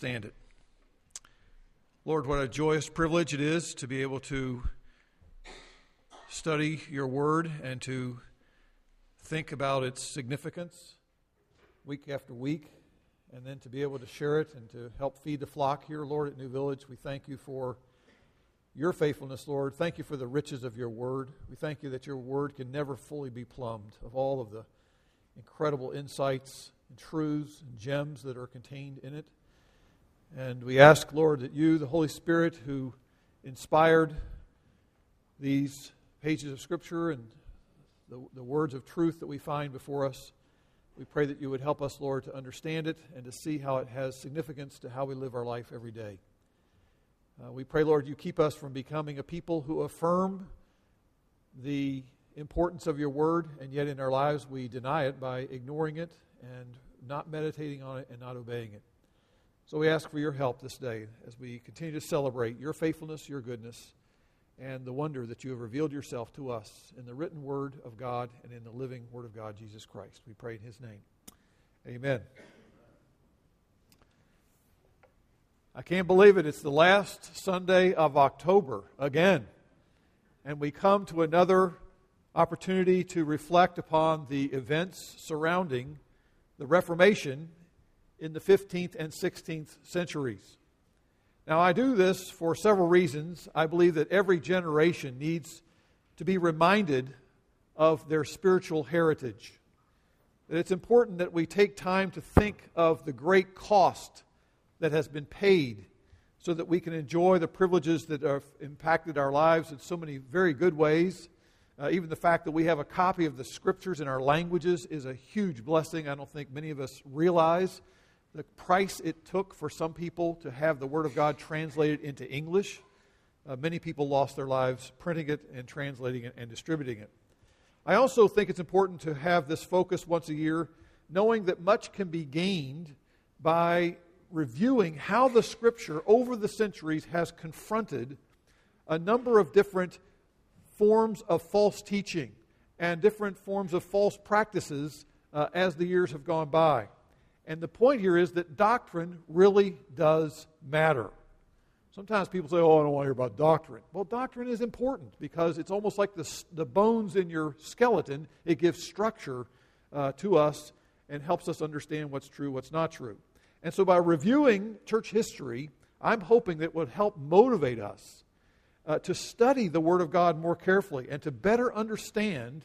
stand it. Lord, what a joyous privilege it is to be able to study your word and to think about its significance week after week, and then to be able to share it and to help feed the flock here, Lord, at New Village. We thank you for your faithfulness, Lord. Thank you for the riches of your word. We thank you that your word can never fully be plumbed of all of the incredible insights and truths and gems that are contained in it. And we ask, Lord, that you, the Holy Spirit, who inspired these pages of Scripture and the, the words of truth that we find before us, we pray that you would help us, Lord, to understand it and to see how it has significance to how we live our life every day. Uh, we pray, Lord, you keep us from becoming a people who affirm the importance of your word, and yet in our lives we deny it by ignoring it and not meditating on it and not obeying it. So we ask for your help this day as we continue to celebrate your faithfulness, your goodness, and the wonder that you have revealed yourself to us in the written word of God and in the living word of God, Jesus Christ. We pray in his name. Amen. I can't believe it. It's the last Sunday of October again. And we come to another opportunity to reflect upon the events surrounding the Reformation in the 15th and 16th centuries. Now, I do this for several reasons. I believe that every generation needs to be reminded of their spiritual heritage. That it's important that we take time to think of the great cost that has been paid so that we can enjoy the privileges that have impacted our lives in so many very good ways. Uh, even the fact that we have a copy of the scriptures in our languages is a huge blessing. I don't think many of us realize the price it took for some people to have the Word of God translated into English. Uh, many people lost their lives printing it and translating it and distributing it. I also think it's important to have this focus once a year, knowing that much can be gained by reviewing how the Scripture over the centuries has confronted a number of different forms of false teaching and different forms of false practices uh, as the years have gone by. And the point here is that doctrine really does matter. Sometimes people say, oh, I don't want to hear about doctrine. Well, doctrine is important because it's almost like the, the bones in your skeleton. It gives structure uh, to us and helps us understand what's true, what's not true. And so by reviewing church history, I'm hoping that would help motivate us uh, to study the Word of God more carefully and to better understand,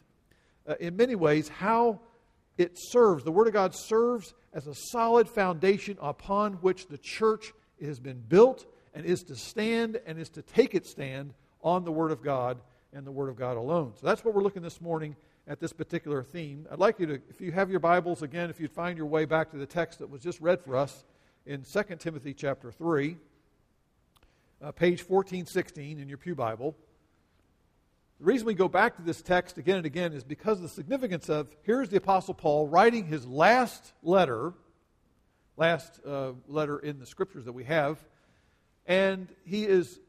uh, in many ways, how it serves, the Word of God serves as a solid foundation upon which the church has been built and is to stand and is to take its stand on the Word of God and the Word of God alone. So that's what we're looking this morning at this particular theme. I'd like you to, if you have your Bibles again, if you'd find your way back to the text that was just read for us in 2 Timothy chapter 3, uh, page 1416 in your Pew Bible. The reason we go back to this text again and again is because of the significance of here's the Apostle Paul writing his last letter, last uh, letter in the scriptures that we have, and he is,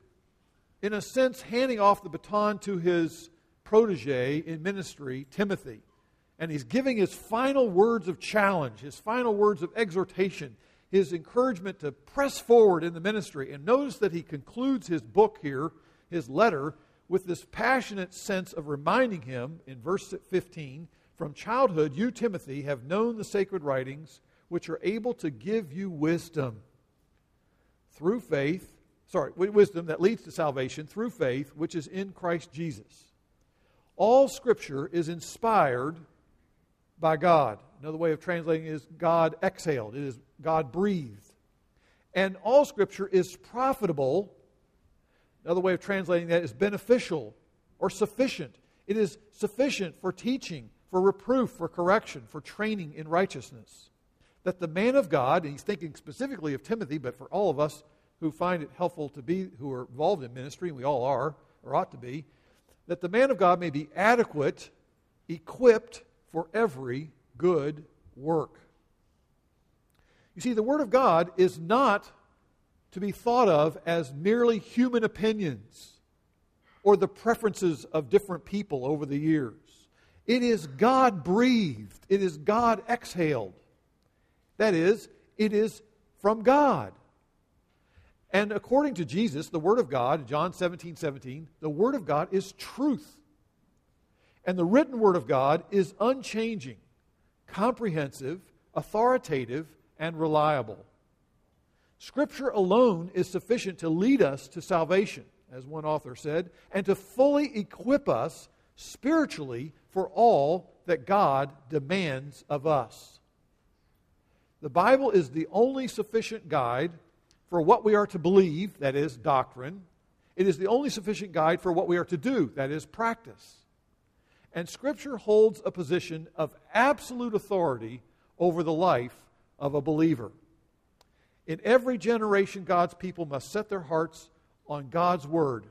in a sense, handing off the baton to his protege in ministry, Timothy. And he's giving his final words of challenge, his final words of exhortation, his encouragement to press forward in the ministry. And notice that he concludes his book here, his letter, with this passionate sense of reminding him in verse 15 from childhood, you, Timothy, have known the sacred writings, which are able to give you wisdom through faith, sorry, wisdom that leads to salvation through faith, which is in Christ Jesus. All Scripture is inspired by God. Another way of translating is God exhaled, it is God breathed. And all Scripture is profitable Another way of translating that is beneficial or sufficient. It is sufficient for teaching, for reproof, for correction, for training in righteousness. That the man of God, and he's thinking specifically of Timothy, but for all of us who find it helpful to be, who are involved in ministry, and we all are, or ought to be, that the man of God may be adequate, equipped for every good work. You see, the Word of God is not to be thought of as merely human opinions or the preferences of different people over the years. It is God breathed, it is God exhaled. That is, it is from God. And according to Jesus, the Word of God, John 17, 17, the Word of God is truth. And the written Word of God is unchanging, comprehensive, authoritative, and reliable. Scripture alone is sufficient to lead us to salvation, as one author said, and to fully equip us spiritually for all that God demands of us. The Bible is the only sufficient guide for what we are to believe, that is, doctrine. It is the only sufficient guide for what we are to do, that is, practice. And Scripture holds a position of absolute authority over the life of a believer. In every generation, God's people must set their hearts on God's Word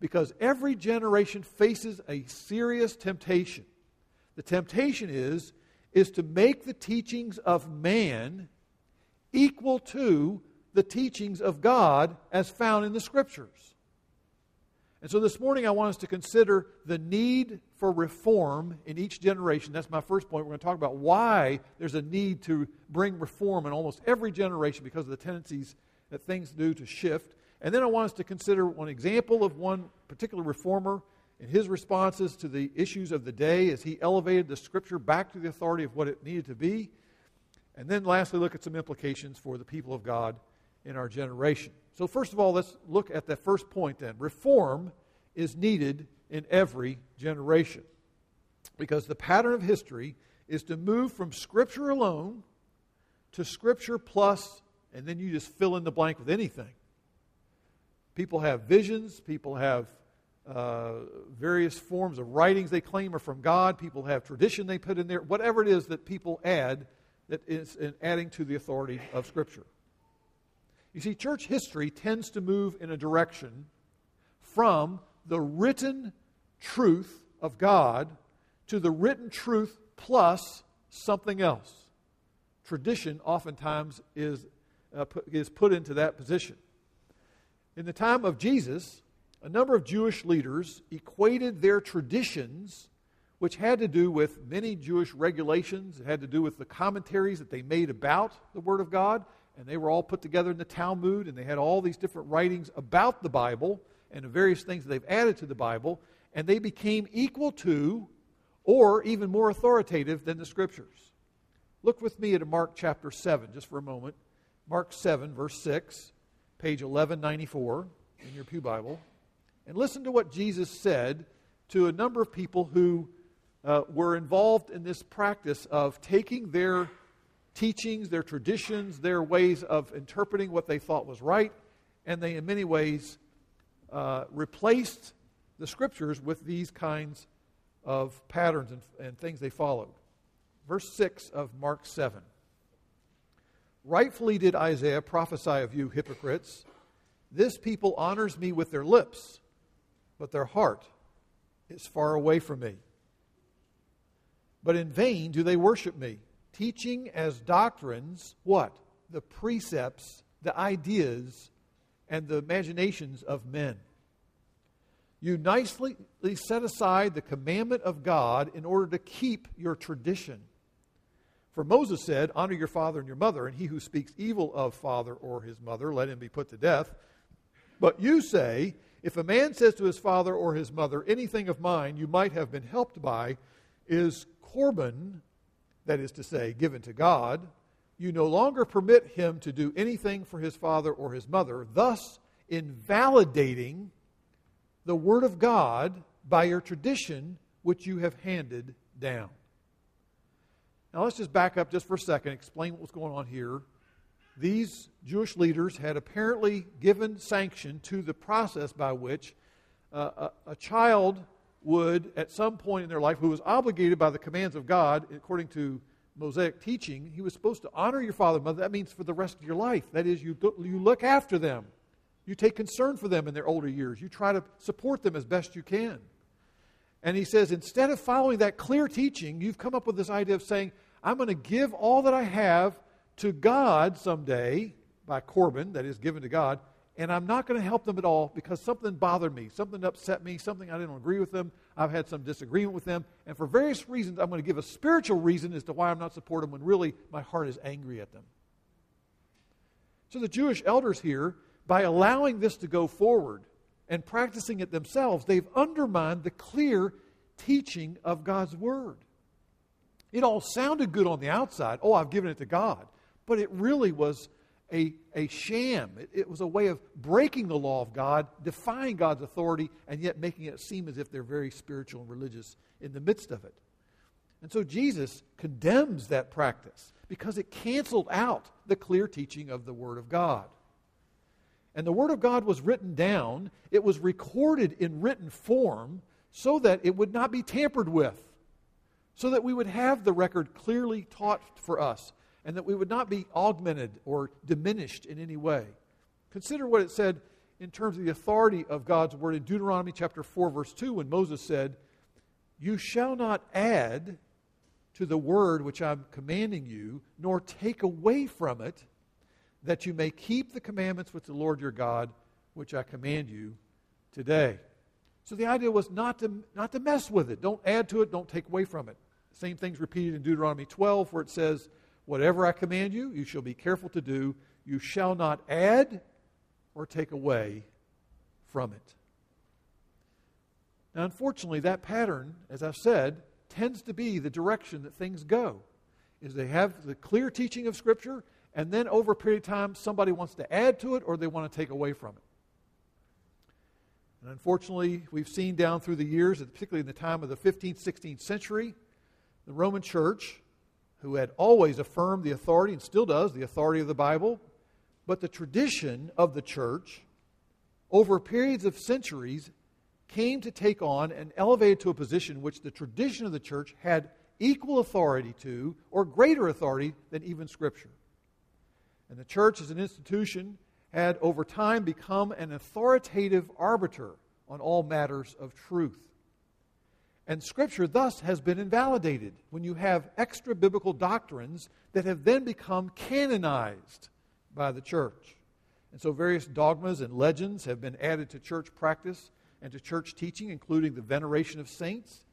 because every generation faces a serious temptation. The temptation is, is to make the teachings of man equal to the teachings of God as found in the Scriptures. And so this morning I want us to consider the need for reform in each generation. That's my first point. We're going to talk about why there's a need to bring reform in almost every generation because of the tendencies that things do to shift. And then I want us to consider one example of one particular reformer and his responses to the issues of the day as he elevated the scripture back to the authority of what it needed to be. And then lastly, look at some implications for the people of God in our generation. So, first of all, let's look at that first point then. Reform is needed in every generation because the pattern of history is to move from Scripture alone to Scripture plus, and then you just fill in the blank with anything. People have visions, people have uh, various forms of writings they claim are from God, people have tradition they put in there, whatever it is that people add that is in adding to the authority of Scripture. You see, church history tends to move in a direction from the written truth of God to the written truth plus something else. Tradition oftentimes is, uh, put, is put into that position. In the time of Jesus, a number of Jewish leaders equated their traditions, which had to do with many Jewish regulations, it had to do with the commentaries that they made about the Word of God, and they were all put together in the Talmud, and they had all these different writings about the Bible and the various things that they've added to the Bible, and they became equal to or even more authoritative than the Scriptures. Look with me at Mark chapter 7 just for a moment. Mark 7, verse 6, page 1194 in your Pew Bible. And listen to what Jesus said to a number of people who uh, were involved in this practice of taking their teachings, their traditions, their ways of interpreting what they thought was right, and they, in many ways, uh, replaced the scriptures with these kinds of patterns and, and things they followed. Verse 6 of Mark 7. Rightfully did Isaiah prophesy of you, hypocrites. This people honors me with their lips, but their heart is far away from me. But in vain do they worship me teaching as doctrines what? The precepts, the ideas, and the imaginations of men. You nicely set aside the commandment of God in order to keep your tradition. For Moses said, Honor your father and your mother, and he who speaks evil of father or his mother, let him be put to death. But you say, If a man says to his father or his mother, Anything of mine you might have been helped by is Corban, that is to say, given to God, you no longer permit him to do anything for his father or his mother, thus invalidating the Word of God by your tradition which you have handed down. Now let's just back up just for a second, explain what was going on here. These Jewish leaders had apparently given sanction to the process by which uh, a, a child would, at some point in their life, who was obligated by the commands of God, according to Mosaic teaching, he was supposed to honor your father and mother. That means for the rest of your life. That is, you, you look after them. You take concern for them in their older years. You try to support them as best you can. And he says, instead of following that clear teaching, you've come up with this idea of saying, I'm going to give all that I have to God someday by Corban, that is given to God, and I'm not going to help them at all because something bothered me, something upset me, something I didn't agree with them. I've had some disagreement with them, and for various reasons, I'm going to give a spiritual reason as to why I'm not supporting them when really my heart is angry at them. So the Jewish elders here by allowing this to go forward and practicing it themselves, they've undermined the clear teaching of God's Word. It all sounded good on the outside. Oh, I've given it to God. But it really was a, a sham. It, it, was a way of breaking the law of God, defying God's authority, and yet making it seem as if they're very spiritual and religious in the midst of it. And so Jesus condemns that practice because it canceled out the clear teaching of the Word of God. And the Word of God was written down, it was recorded in written form so that it would not be tampered with, so that we would have the record clearly taught for us, and that we would not be augmented or diminished in any way. Consider what it said in terms of the authority of God's Word in Deuteronomy chapter 4, verse 2, when Moses said, You shall not add to the word which I'm commanding you, nor take away from it, that you may keep the commandments with the Lord your God, which I command you today. So the idea was not to, not to mess with it. Don't add to it, don't take away from it. Same thing's repeated in Deuteronomy 12, where it says, Whatever I command you, you shall be careful to do. You shall not add or take away from it. Now, unfortunately, that pattern, as I've said, tends to be the direction that things go. Is they have the clear teaching of Scripture, and then over a period of time, somebody wants to add to it or they want to take away from it. And unfortunately, we've seen down through the years, particularly in the time of the 15th, 16th century, the Roman Church, who had always affirmed the authority and still does the authority of the Bible, but the tradition of the church over periods of centuries came to take on and elevated to a position which the tradition of the church had equal authority to or greater authority than even Scripture. And the church as an institution had over time become an authoritative arbiter on all matters of truth. And Scripture thus has been invalidated when you have extra biblical doctrines that have then become canonized by the church. And so various dogmas and legends have been added to church practice and to church teaching, including the veneration of saints,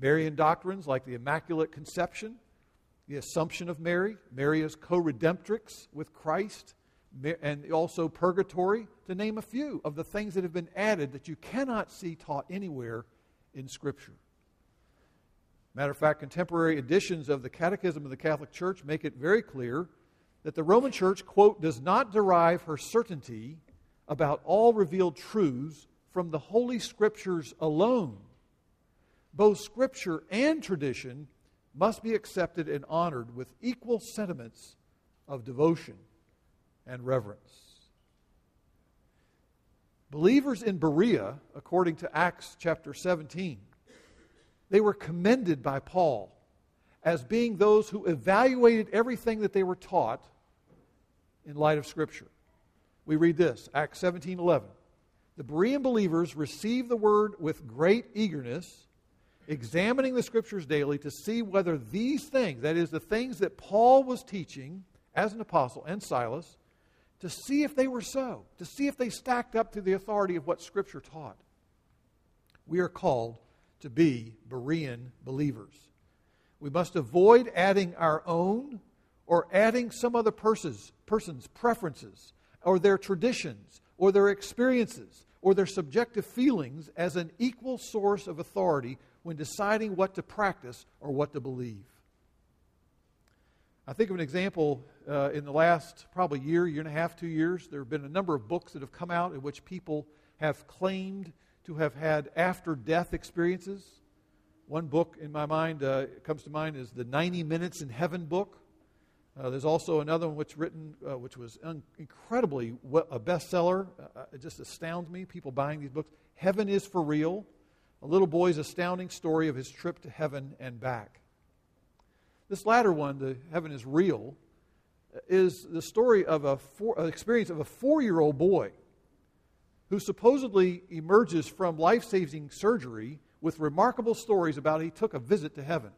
Marian doctrines like the Immaculate Conception, the Assumption of Mary, Mary as co redemptrix with Christ, and also purgatory, to name a few of the things that have been added that you cannot see taught anywhere in Scripture. Matter of fact, contemporary editions of the Catechism of the Catholic Church make it very clear that the Roman Church, quote, does not derive her certainty about all revealed truths from the Holy Scriptures alone. Both Scripture and tradition must be accepted and honored with equal sentiments of devotion and reverence. Believers in Berea, according to Acts chapter 17, they were commended by Paul as being those who evaluated everything that they were taught in light of Scripture. We read this, Acts 17 11 the Berean believers received the word with great eagerness, examining the scriptures daily to see whether these things, that is, the things that Paul was teaching as an apostle and Silas, to see if they were so, to see if they stacked up to the authority of what scripture taught. We are called to be Berean believers. We must avoid adding our own or adding some other person's, person's preferences or their traditions or their experiences or their subjective feelings as an equal source of authority when deciding what to practice or what to believe. I think of an example uh, in the last probably year, year and a half, two years. There have been a number of books that have come out in which people have claimed to have had after death experiences. One book in my mind uh, comes to mind is the 90 Minutes in Heaven book. Uh, there's also another one which written, uh, which was un- incredibly a bestseller. Uh, uh, it just astounds me. People buying these books. Heaven is for real. A little boy's astounding story of his trip to heaven and back. This latter one, the Heaven is Real, is the story of a four, an experience of a four-year-old boy who supposedly emerges from life-saving surgery with remarkable stories about he took a visit to heaven.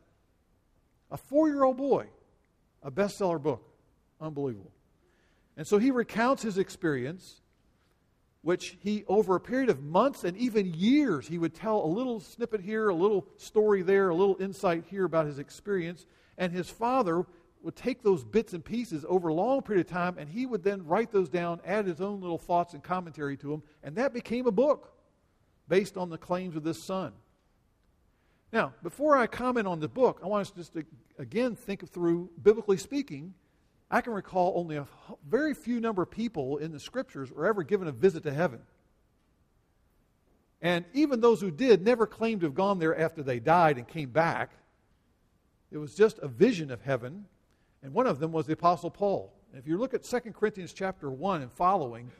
A four-year-old boy a bestseller book. Unbelievable. And so he recounts his experience, which he, over a period of months and even years, he would tell a little snippet here, a little story there, a little insight here about his experience. And his father would take those bits and pieces over a long period of time, and he would then write those down, add his own little thoughts and commentary to them, and that became a book based on the claims of this son. Now, before I comment on the book, I want us just to again think through, biblically speaking, I can recall only a very few number of people in the scriptures were ever given a visit to heaven. And even those who did never claimed to have gone there after they died and came back. It was just a vision of heaven and one of them was the Apostle Paul. And if you look at 2 Corinthians chapter 1 and following,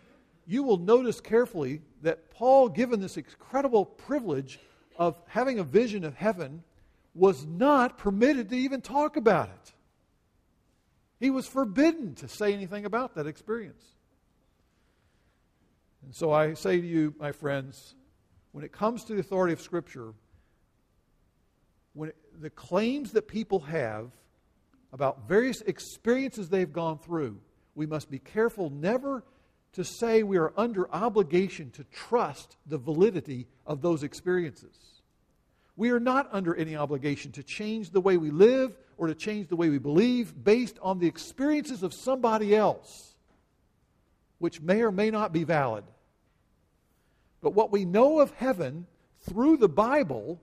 you will notice carefully that Paul, given this incredible privilege of having a vision of heaven, was not permitted to even talk about it. He was forbidden to say anything about that experience. And so I say to you, my friends, when it comes to the authority of Scripture, when it, the claims that people have about various experiences they've gone through, we must be careful never to say we are under obligation to trust the validity of those experiences. We are not under any obligation to change the way we live or to change the way we believe based on the experiences of somebody else, which may or may not be valid. But what we know of heaven through the Bible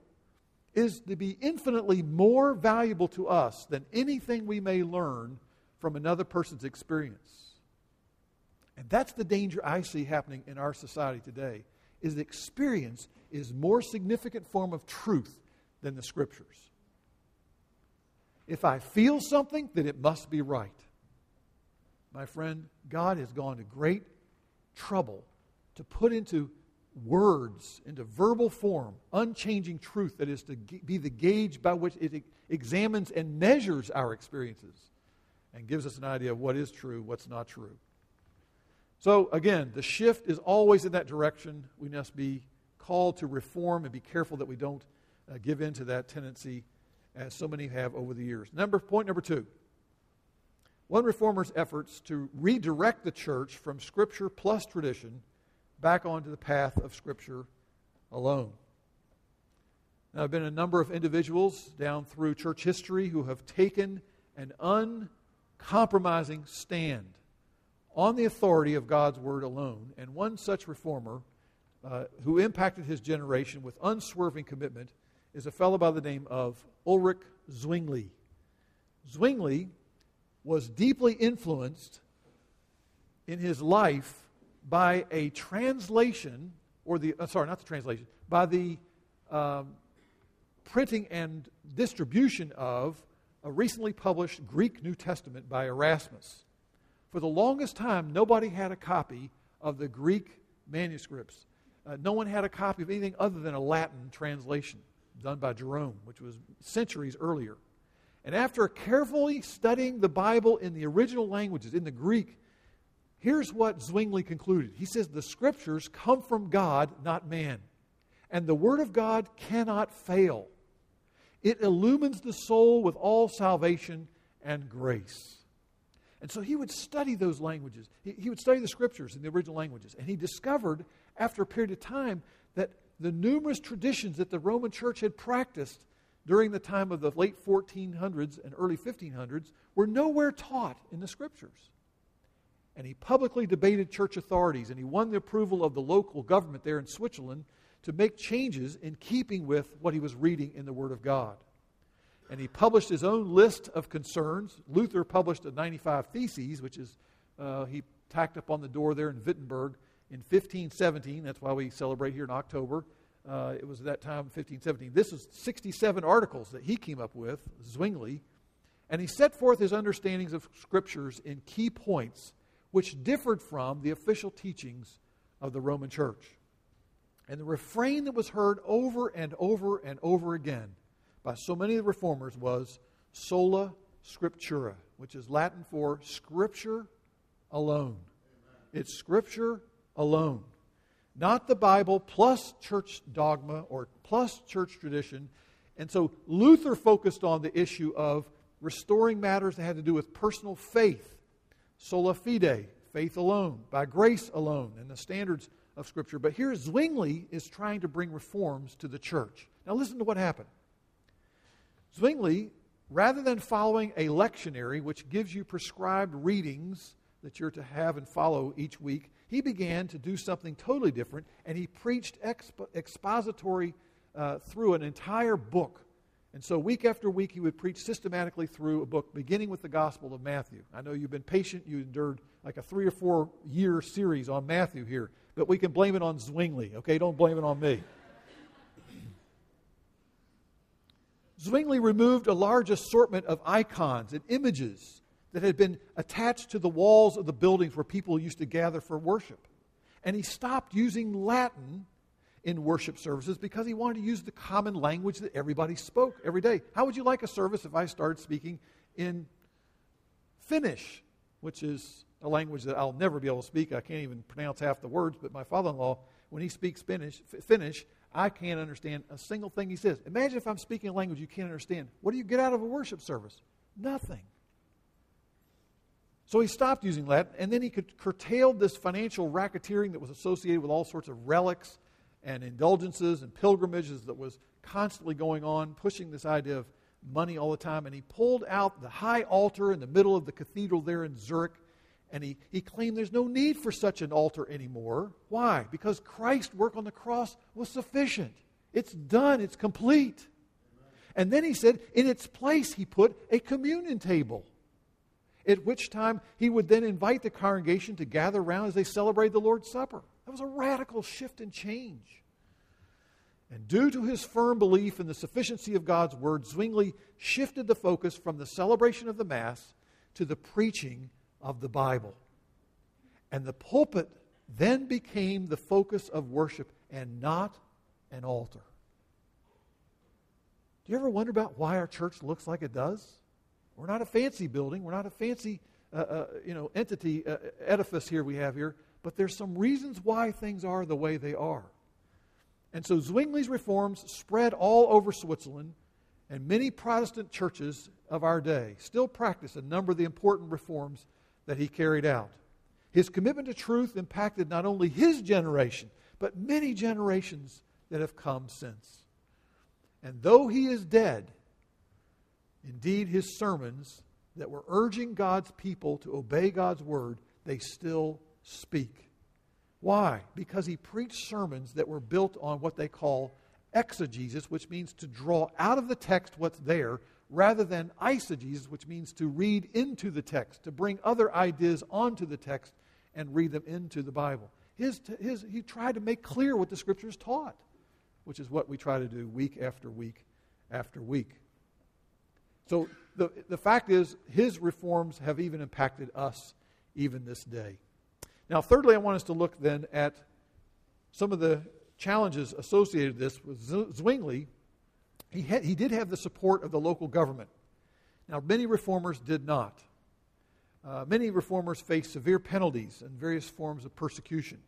is to be infinitely more valuable to us than anything we may learn from another person's experience. And that's the danger I see happening in our society today is that experience is more significant form of truth than the scriptures. If I feel something, then it must be right. My friend, God has gone to great trouble to put into words into verbal form, unchanging truth that is to be the gauge by which it examines and measures our experiences and gives us an idea of what is true, what's not true. So, again, the shift is always in that direction. We must be called to reform and be careful that we don't uh, give in to that tendency as so many have over the years. Number, point number two. One reformer's efforts to redirect the church from Scripture plus tradition back onto the path of Scripture alone. Now, there have been a number of individuals down through church history who have taken an uncompromising stand on the authority of God's Word alone. And one such reformer uh, who impacted his generation with unswerving commitment is a fellow by the name of Ulrich Zwingli. Zwingli was deeply influenced in his life by a translation, or the, uh, sorry, not the translation, by the um, printing and distribution of a recently published Greek New Testament by Erasmus. For the longest time, nobody had a copy of the Greek manuscripts. Uh, no one had a copy of anything other than a Latin translation done by Jerome, which was centuries earlier. And after carefully studying the Bible in the original languages, in the Greek, Here's what Zwingli concluded. He says, The scriptures come from God, not man. And the word of God cannot fail. It illumines the soul with all salvation and grace. And so he would study those languages. He, he, would study the scriptures in the original languages. And he discovered, after a period of time, that the numerous traditions that the Roman church had practiced during the time of the late 1400s and early 1500s were nowhere taught in the scriptures and he publicly debated church authorities, and he won the approval of the local government there in Switzerland to make changes in keeping with what he was reading in the Word of God. And he published his own list of concerns. Luther published a 95 Theses, which is uh, he tacked up on the door there in Wittenberg in 1517. That's why we celebrate here in October. Uh, it was at that time, 1517. This is 67 articles that he came up with, Zwingli, and he set forth his understandings of scriptures in key points which differed from the official teachings of the Roman church. And the refrain that was heard over and over and over again by so many of the reformers was sola scriptura, which is Latin for scripture alone. It's scripture alone. Not the Bible plus church dogma or plus church tradition. And so Luther focused on the issue of restoring matters that had to do with personal faith sola fide, faith alone, by grace alone, and the standards of Scripture. But here Zwingli is trying to bring reforms to the church. Now listen to what happened. Zwingli rather than following a lectionary, which gives you prescribed readings that you're to have and follow each week, he began to do something totally different, and he preached expo- expository uh, through an entire book. And so, week after week, he would preach systematically through a book, beginning with the Gospel of Matthew. I know you've been patient. You endured like a three or four year series on Matthew here, but we can blame it on Zwingli, okay? Don't blame it on me. Zwingli removed a large assortment of icons and images that had been attached to the walls of the buildings where people used to gather for worship. And he stopped using Latin in worship services because he wanted to use the common language that everybody spoke every day. How would you like a service if I started speaking in Finnish, which is a language that I'll never be able to speak? I can't even pronounce half the words, but my father in law, when he speaks Finnish, Finnish, I can't understand a single thing he says. Imagine if I'm speaking a language you can't understand. What do you get out of a worship service? Nothing. So he stopped using Latin, and then he could curtail this financial racketeering that was associated with all sorts of relics and indulgences and pilgrimages that was constantly going on, pushing this idea of money all the time. And he pulled out the high altar in the middle of the cathedral there in Zurich, and he, he claimed there's no need for such an altar anymore. Why? Because Christ's work on the cross was sufficient. It's done, it's complete. And then he said, in its place, he put a communion table at which time he would then invite the congregation to gather around as they celebrated the Lord's Supper. That was a radical shift and change. And due to his firm belief in the sufficiency of God's Word, Zwingli shifted the focus from the celebration of the Mass to the preaching of the Bible. And the pulpit then became the focus of worship and not an altar. Do you ever wonder about why our church looks like it does? We're not a fancy building. We're not a fancy, uh, uh, you know, entity, uh, edifice here we have here. But there's some reasons why things are the way they are. And so Zwingli's reforms spread all over Switzerland, and many Protestant churches of our day still practice a number of the important reforms that he carried out. His commitment to truth impacted not only his generation, but many generations that have come since. And though he is dead, Indeed, his sermons that were urging God's people to obey God's word, they still speak. Why? Because he preached sermons that were built on what they call exegesis, which means to draw out of the text what's there, rather than eisegesis, which means to read into the text, to bring other ideas onto the text and read them into the Bible. His, his, he tried to make clear what the Scriptures taught, which is what we try to do week after week after week. So the, the fact is, his reforms have even impacted us even this day. Now, thirdly, I want us to look then at some of the challenges associated with this. With Zwingli, he, had, he did have the support of the local government. Now, many reformers did not. Uh, many reformers faced severe penalties and various forms of persecution,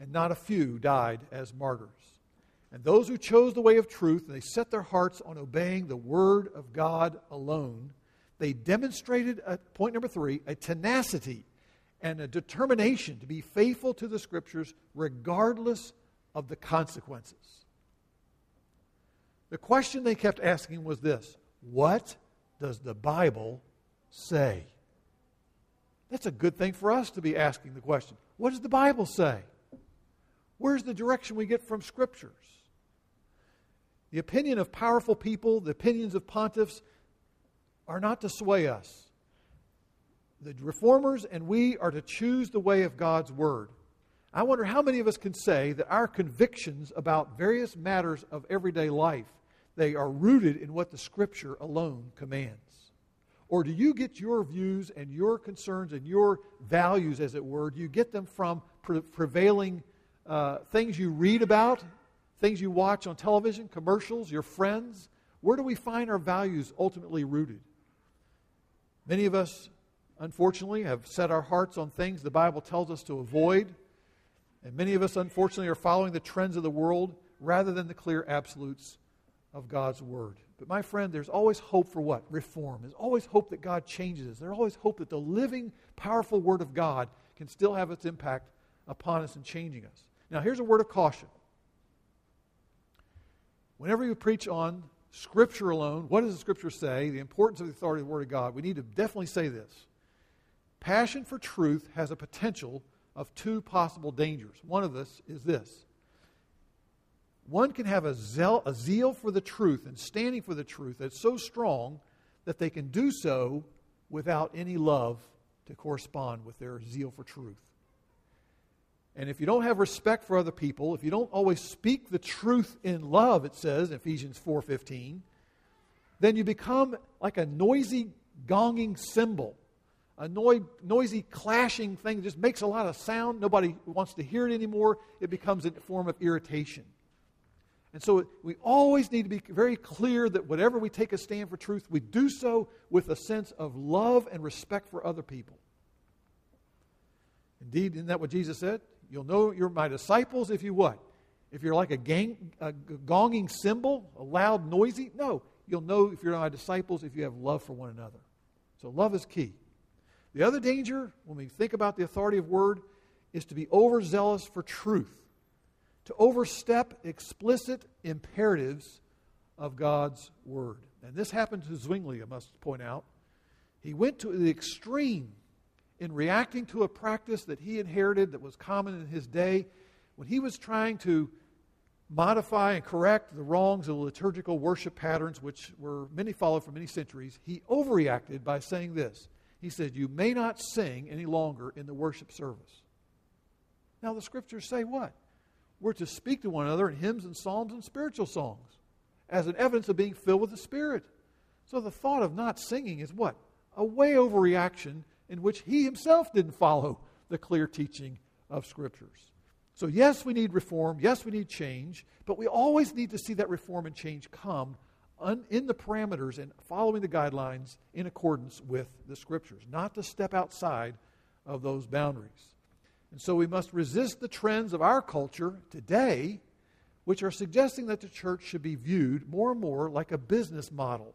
and not a few died as martyrs. And those who chose the way of truth and they set their hearts on obeying the word of God alone, they demonstrated, a, point number three, a tenacity and a determination to be faithful to the scriptures regardless of the consequences. The question they kept asking was this What does the Bible say? That's a good thing for us to be asking the question. What does the Bible say? Where's the direction we get from scriptures? The opinion of powerful people, the opinions of pontiffs, are not to sway us. The reformers and we are to choose the way of God's Word. I wonder how many of us can say that our convictions about various matters of everyday life they are rooted in what the scripture alone commands. Or do you get your views and your concerns and your values, as it were, do you get them from pre- prevailing uh, things you read about things you watch on television, commercials, your friends? Where do we find our values ultimately rooted? Many of us, unfortunately, have set our hearts on things the Bible tells us to avoid. And many of us, unfortunately, are following the trends of the world rather than the clear absolutes of God's Word. But my friend, there's always hope for what? Reform. There's always hope that God changes us. There's always hope that the living, powerful Word of God can still have its impact upon us and changing us. Now, here's a word of caution. Whenever you preach on Scripture alone. What does the Scripture say? The importance of the authority of the Word of God. We need to definitely say this. Passion for truth has a potential of two possible dangers. One of this is this one can have a zeal, a zeal for the truth and standing for the truth that's so strong that they can do so without any love to correspond with their zeal for truth. And if you don't have respect for other people, if you don't always speak the truth in love, it says in Ephesians 4:15, then you become like a noisy gonging cymbal, a noisy clashing thing that just makes a lot of sound. Nobody wants to hear it anymore. It becomes a form of irritation. And so we always need to be very clear that whatever we take a stand for truth, we do so with a sense of love and respect for other people. Indeed, isn't that what Jesus said? You'll know you're my disciples if you what? If you're like a, gang, a gonging cymbal, a loud, noisy? No. You'll know if you're my disciples if you have love for one another. So love is key. The other danger, when we think about the authority of word, is to be overzealous for truth to overstep explicit imperatives of God's Word. And this happened to Zwingli, I must point out. He went to the extreme in reacting to a practice that he inherited that was common in his day when he was trying to modify and correct the wrongs of liturgical worship patterns, which were many followed for many centuries. He overreacted by saying this. He said, You may not sing any longer in the worship service. Now, the scriptures say what? we're to speak to one another in hymns and psalms and spiritual songs as an evidence of being filled with the Spirit. So the thought of not singing is what? A way overreaction in which he himself didn't follow the clear teaching of Scriptures. So, yes, we need reform. Yes, we need change. But we always need to see that reform and change come un- in the parameters and following the guidelines in accordance with the Scriptures, not to step outside of those boundaries. And so we must resist the trends of our culture today, which are suggesting that the church should be viewed more and more like a business model.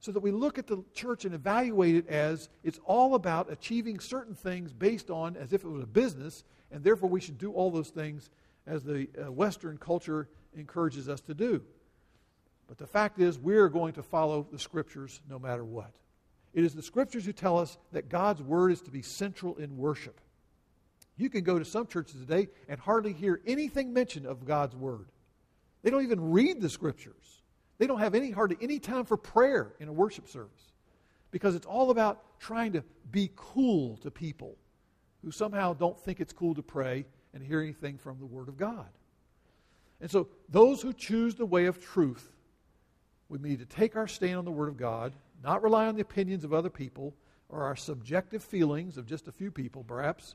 So that we look at the church and evaluate it as it's all about achieving certain things based on as if it was a business, and therefore we should do all those things as the uh, Western culture encourages us to do. But the fact is, we're going to follow the Scriptures no matter what. It is the Scriptures who tell us that God's Word is to be central in worship. You can go to some churches today and hardly hear anything mentioned of God's Word. They don't even read the Scriptures. They don't have any hardly any time for prayer in a worship service because it's all about trying to be cool to people who somehow don't think it's cool to pray and hear anything from the Word of God. And so, those who choose the way of truth, we need to take our stand on the Word of God, not rely on the opinions of other people or our subjective feelings of just a few people, perhaps,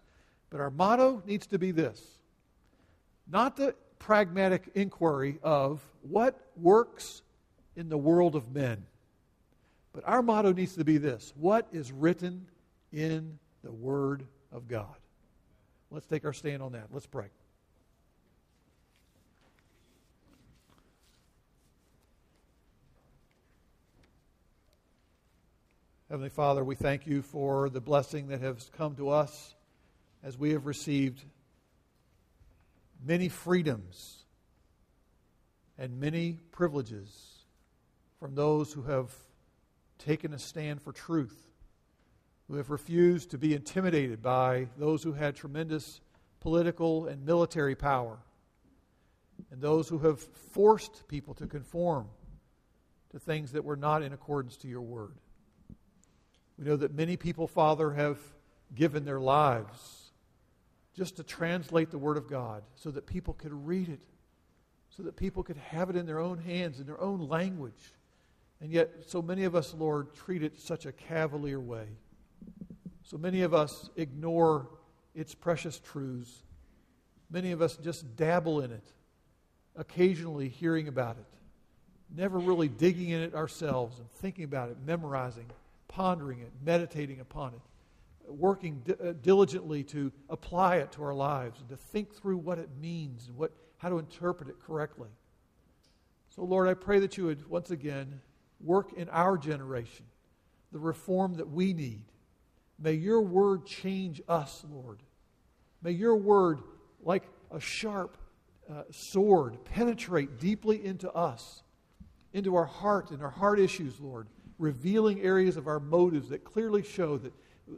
but our motto needs to be this not the pragmatic inquiry of what works in the world of men, but our motto needs to be this what is written in the Word of God. Let's take our stand on that. Let's pray. Heavenly Father, we thank you for the blessing that has come to us as we have received many freedoms and many privileges from those who have taken a stand for truth, who have refused to be intimidated by those who had tremendous political and military power, and those who have forced people to conform to things that were not in accordance to your word. We know that many people, Father, have given their lives just to translate the Word of God so that people could read it, so that people could have it in their own hands, in their own language. And yet, so many of us, Lord, treat it such a cavalier way. So many of us ignore its precious truths. Many of us just dabble in it, occasionally hearing about it, never really digging in it ourselves and thinking about it, memorizing, pondering it, meditating upon it working di- uh, diligently to apply it to our lives and to think through what it means and what, how to interpret it correctly. So, Lord, I pray that you would once again work in our generation the reform that we need. May your word change us, Lord. May your word, like a sharp uh, sword, penetrate deeply into us into our heart and our heart issues, Lord, revealing areas of our motives that clearly show that,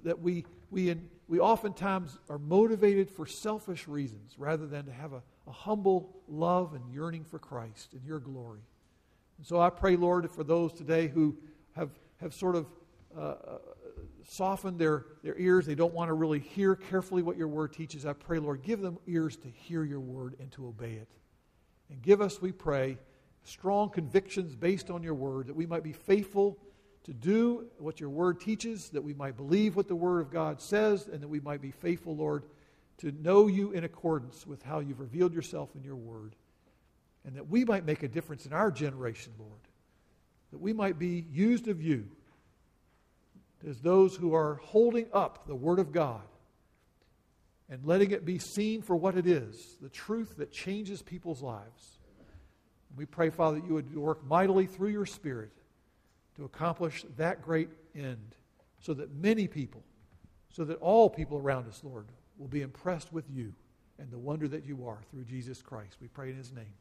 that we, we, in, we oftentimes are motivated for selfish reasons rather than to have a, a humble love and yearning for Christ and your glory. And so I pray, Lord, for those today who have, have sort of uh, softened their, their ears, they don't want to really hear carefully what your word teaches. I pray, Lord, give them ears to hear your word and to obey it. And give us, we pray, strong convictions based on your word that we might be faithful to do what your word teaches, that we might believe what the word of God says, and that we might be faithful, Lord, to know you in accordance with how you've revealed yourself in your word. And that we might make a difference in our generation, Lord. That we might be used of you as those who are holding up the word of God and letting it be seen for what it is the truth that changes people's lives. We pray, Father, that you would work mightily through your Spirit to accomplish that great end so that many people, so that all people around us, Lord, will be impressed with you and the wonder that you are through Jesus Christ. We pray in his name.